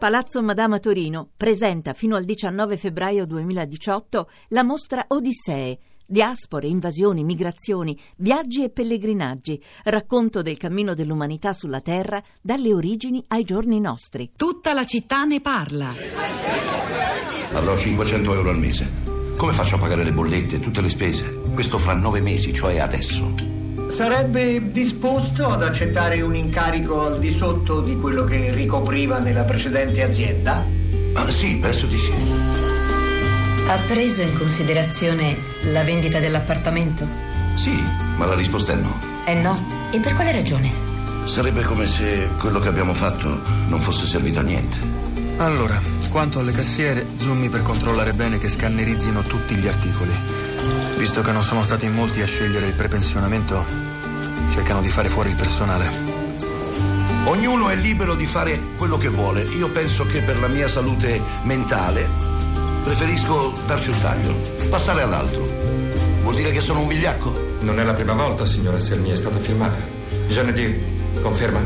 Palazzo Madama Torino presenta fino al 19 febbraio 2018 la mostra Odissee. Diaspore, invasioni, migrazioni, viaggi e pellegrinaggi, racconto del cammino dell'umanità sulla Terra dalle origini ai giorni nostri. Tutta la città ne parla. Avrò 500 euro al mese. Come faccio a pagare le bollette e tutte le spese? Questo fra nove mesi, cioè adesso. Sarebbe disposto ad accettare un incarico al di sotto di quello che ricopriva nella precedente azienda? Ah, sì, penso di sì. Ha preso in considerazione la vendita dell'appartamento? Sì, ma la risposta è no. Eh no? E per quale ragione? Sarebbe come se quello che abbiamo fatto non fosse servito a niente. Allora, quanto alle cassiere, zoomi per controllare bene che scannerizzino tutti gli articoli. Visto che non sono stati in molti a scegliere il prepensionamento, cercano di fare fuori il personale. Ognuno è libero di fare quello che vuole. Io penso che per la mia salute mentale preferisco darci un taglio, passare ad altro. Vuol dire che sono un vigliacco? Non è la prima volta, signora, se mi è stata firmata. Jeanne D, conferma?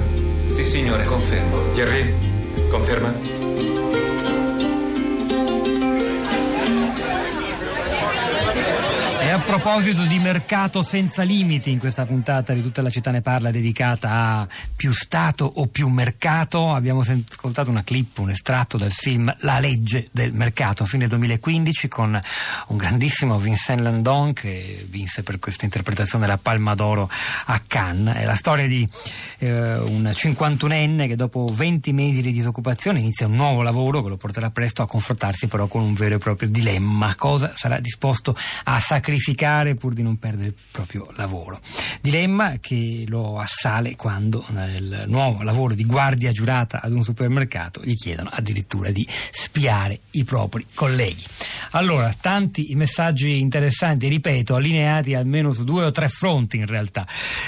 Sì, signore, confermo. Thierry, conferma? Proposito di mercato senza limiti, in questa puntata di tutta la città ne parla dedicata a più Stato o più mercato, abbiamo ascoltato una clip, un estratto del film La legge del mercato, fine 2015, con un grandissimo Vincent Landon che vinse per questa interpretazione la Palma d'Oro a Cannes. È la storia di eh, un 51enne che dopo 20 mesi di disoccupazione inizia un nuovo lavoro che lo porterà presto a confrontarsi però con un vero e proprio dilemma. Cosa sarà disposto a sacrificare? Sacrificare pur di non perdere il proprio lavoro. Dilemma che lo assale quando nel nuovo lavoro di guardia giurata ad un supermercato gli chiedono addirittura di spiare i propri colleghi. Allora, tanti messaggi interessanti, ripeto, allineati almeno su due o tre fronti in realtà.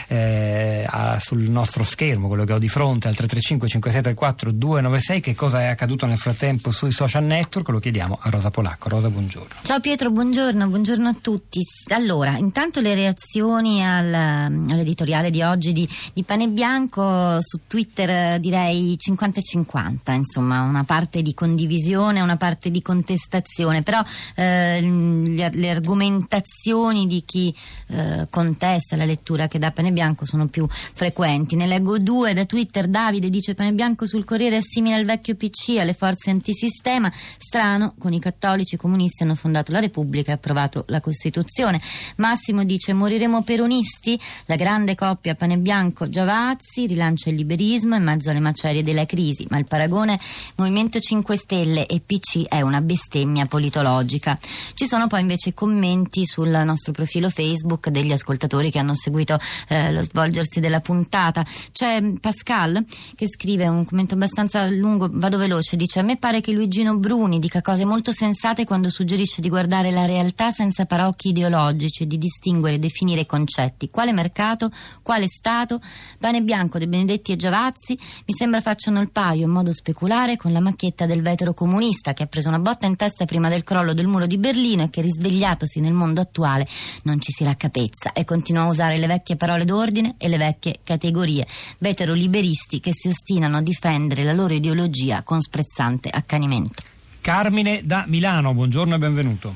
Eh, sul nostro schermo, quello che ho di fronte al 335 5634 296, che cosa è accaduto nel frattempo sui social network? Lo chiediamo a Rosa Polacco. Rosa, buongiorno. Ciao Pietro, buongiorno, buongiorno a tutti. Allora, intanto le reazioni al, all'editoriale di oggi di, di, Pane Bianco su Twitter direi 50 e 50, insomma, una parte di condivisione, una parte di contestazione, però eh, le, le, argomentazioni di chi eh, contesta la lettura che dà Pane Bianco sono più frequenti. Ne leggo due da Twitter, Davide dice Pane Bianco sul Corriere è simile al vecchio PC, alle forze antisistema, strano, con i cattolici i comunisti hanno fondato la Repubblica e approvato la Costituzione opposizione. Massimo dice moriremo peronisti? La grande coppia pane bianco Giavazzi rilancia il liberismo in mezzo alle macerie della crisi, ma il paragone Movimento 5 Stelle e PC è una bestemmia politologica. Ci sono poi invece commenti sul nostro profilo Facebook degli ascoltatori che hanno seguito eh, lo svolgersi della puntata. C'è Pascal che scrive un commento abbastanza lungo, vado veloce, dice a me pare che Luigino Bruni dica cose molto sensate quando suggerisce di guardare la realtà senza parocchi ideologici ideologici di distinguere e definire i concetti. Quale mercato? Quale Stato? Pane Bianco, De Benedetti e Giavazzi mi sembra facciano il paio in modo speculare con la macchietta del vetero comunista che ha preso una botta in testa prima del crollo del muro di Berlino e che risvegliatosi nel mondo attuale non ci si raccapezza e continua a usare le vecchie parole d'ordine e le vecchie categorie. Vetero liberisti che si ostinano a difendere la loro ideologia con sprezzante accanimento. Carmine da Milano, buongiorno e benvenuto.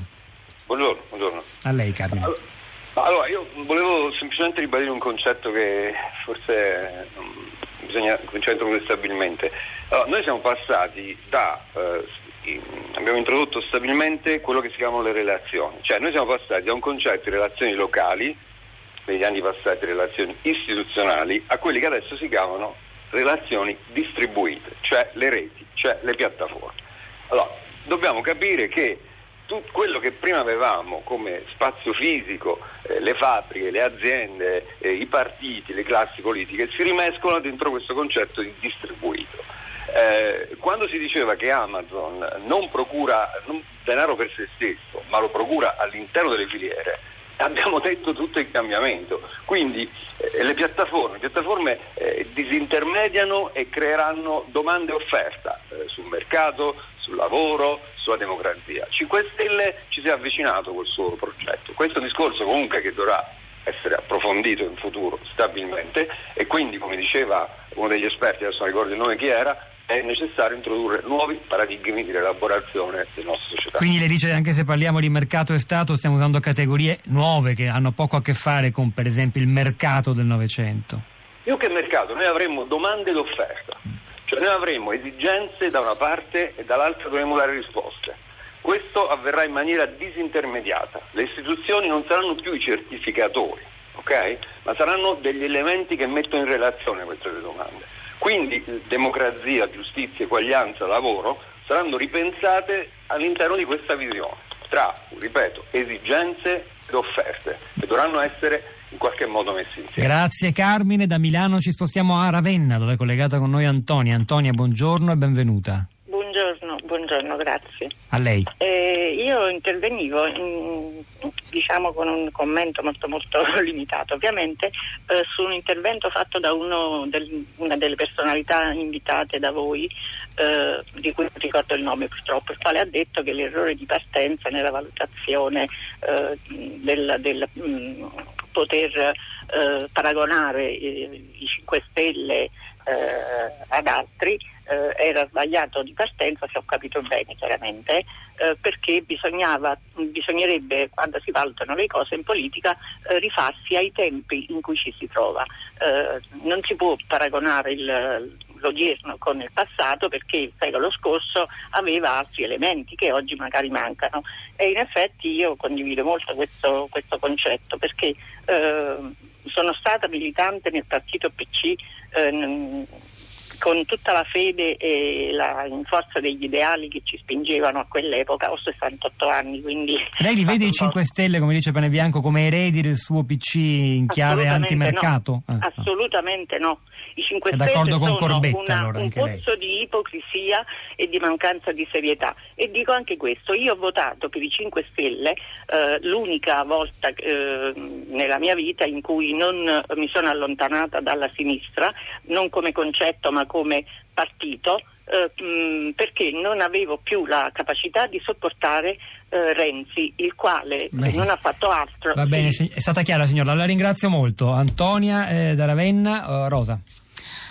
Buongiorno, buongiorno. A lei Carmine. Allora, io volevo semplicemente ribadire un concetto che forse bisogna cominciare stabilmente. Allora, noi siamo passati da... Eh, abbiamo introdotto stabilmente quello che si chiamano le relazioni, cioè noi siamo passati da un concetto di relazioni locali, negli anni passati relazioni istituzionali, a quelli che adesso si chiamano relazioni distribuite, cioè le reti, cioè le piattaforme. Allora, dobbiamo capire che tutto quello che prima avevamo come spazio fisico, eh, le fabbriche, le aziende, eh, i partiti, le classi politiche, si rimescolano dentro questo concetto di distribuito. Eh, quando si diceva che Amazon non procura non denaro per se stesso, ma lo procura all'interno delle filiere, abbiamo detto tutto il cambiamento. Quindi eh, le piattaforme, le piattaforme eh, disintermediano e creeranno domande e offerta eh, sul mercato, sul lavoro, sulla democrazia. 5 Stelle ci si è avvicinato col suo progetto. Questo discorso comunque che dovrà essere approfondito in futuro stabilmente e quindi, come diceva uno degli esperti, adesso non ricordo il nome chi era, è necessario introdurre nuovi paradigmi di rielaborazione della nostra società. Quindi le dice anche se parliamo di mercato e Stato stiamo usando categorie nuove che hanno poco a che fare con per esempio il mercato del Novecento. Più che mercato, noi avremmo domande ed offerta, cioè noi avremmo esigenze da una parte e dall'altra dovremmo dare risposte. Questo avverrà in maniera disintermediata, le istituzioni non saranno più i certificatori, ok? Ma saranno degli elementi che mettono in relazione queste due domande. Quindi democrazia, giustizia, eguaglianza, lavoro saranno ripensate all'interno di questa visione, tra, ripeto, esigenze ed offerte, che dovranno essere in qualche modo messi insieme. Grazie Carmine, da Milano ci spostiamo a Ravenna dove è collegata con noi Antonia. Antonia, buongiorno e benvenuta. Buongiorno, grazie. A lei. Eh, io intervenivo in, diciamo con un commento molto molto limitato, ovviamente eh, su un intervento fatto da del, una delle personalità invitate da voi, eh, di cui non ricordo il nome purtroppo, il quale ha detto che l'errore di partenza nella valutazione del, del mh, poter eh, paragonare i, i 5 Stelle eh, ad altri eh, era sbagliato di partenza, se ho capito bene chiaramente, eh, perché bisognerebbe, quando si valutano le cose in politica, eh, rifarsi ai tempi in cui ci si trova. Eh, non si può paragonare il, l'odierno con il passato perché il secolo scorso aveva altri elementi che oggi magari mancano. E in effetti io condivido molto questo, questo concetto perché eh, sono stata militante nel partito PC eh, con tutta la fede e la, in forza degli ideali che ci spingevano a quell'epoca, ho 68 anni, quindi... Lei li vede i 5 Stelle, come dice Panebianco, come eredi del suo PC in chiave antimercato? No. Ah, Assolutamente no. I 5 È d'accordo Stelle con sono una, allora, un pozzo di ipocrisia e di mancanza di serietà. E dico anche questo, io ho votato per i 5 Stelle eh, l'unica volta eh, nella mia vita in cui non mi sono allontanata dalla sinistra, non come concetto ma come partito, eh, mh, perché non avevo più la capacità di sopportare eh, Renzi, il quale Beh, non ha fatto altro. Va bene, è stata chiara signora, la ringrazio molto. Antonia eh, da Ravenna, uh, Rosa.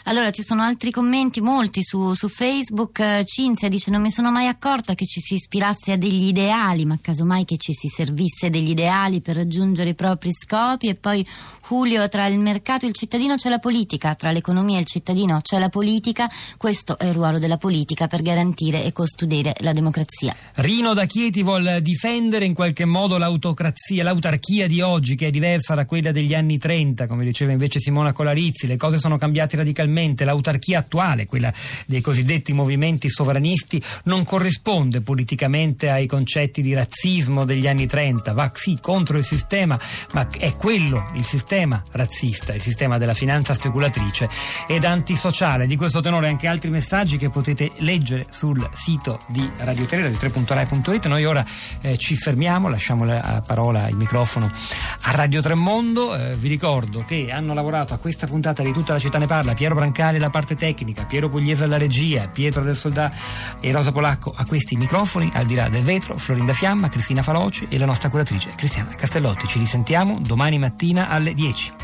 Allora ci sono altri commenti, molti su, su Facebook. Eh, Cinzia dice: Non mi sono mai accorta che ci si ispirasse a degli ideali, ma casomai che ci si servisse degli ideali per raggiungere i propri scopi. E poi Julio, tra il mercato e il cittadino c'è la politica, tra l'economia e il cittadino c'è la politica. Questo è il ruolo della politica per garantire e custodire la democrazia. Rino da Chieti vuole difendere in qualche modo l'autocrazia, l'autarchia di oggi, che è diversa da quella degli anni 30, come diceva invece Simona Colarizzi. Le cose sono cambiate radicalmente attualmente l'autarchia attuale, quella dei cosiddetti movimenti sovranisti, non corrisponde politicamente ai concetti di razzismo degli anni 30, va sì contro il sistema, ma è quello il sistema razzista, il sistema della finanza speculatrice ed antisociale. Di questo tenore anche altri messaggi che potete leggere sul sito di Radio 3, radio3.rai.it. Noi ora eh, ci fermiamo, lasciamo la parola, il microfono a Radio Tremondo. Eh, vi ricordo che hanno lavorato a questa puntata di Tutta la città ne parla Piero Brancali alla parte tecnica, Piero Pugliese alla regia, Pietro del Soldà e Rosa Polacco a questi microfoni, al di là del vetro, Florinda Fiamma, Cristina Faloci e la nostra curatrice Cristiana Castellotti. Ci risentiamo domani mattina alle 10.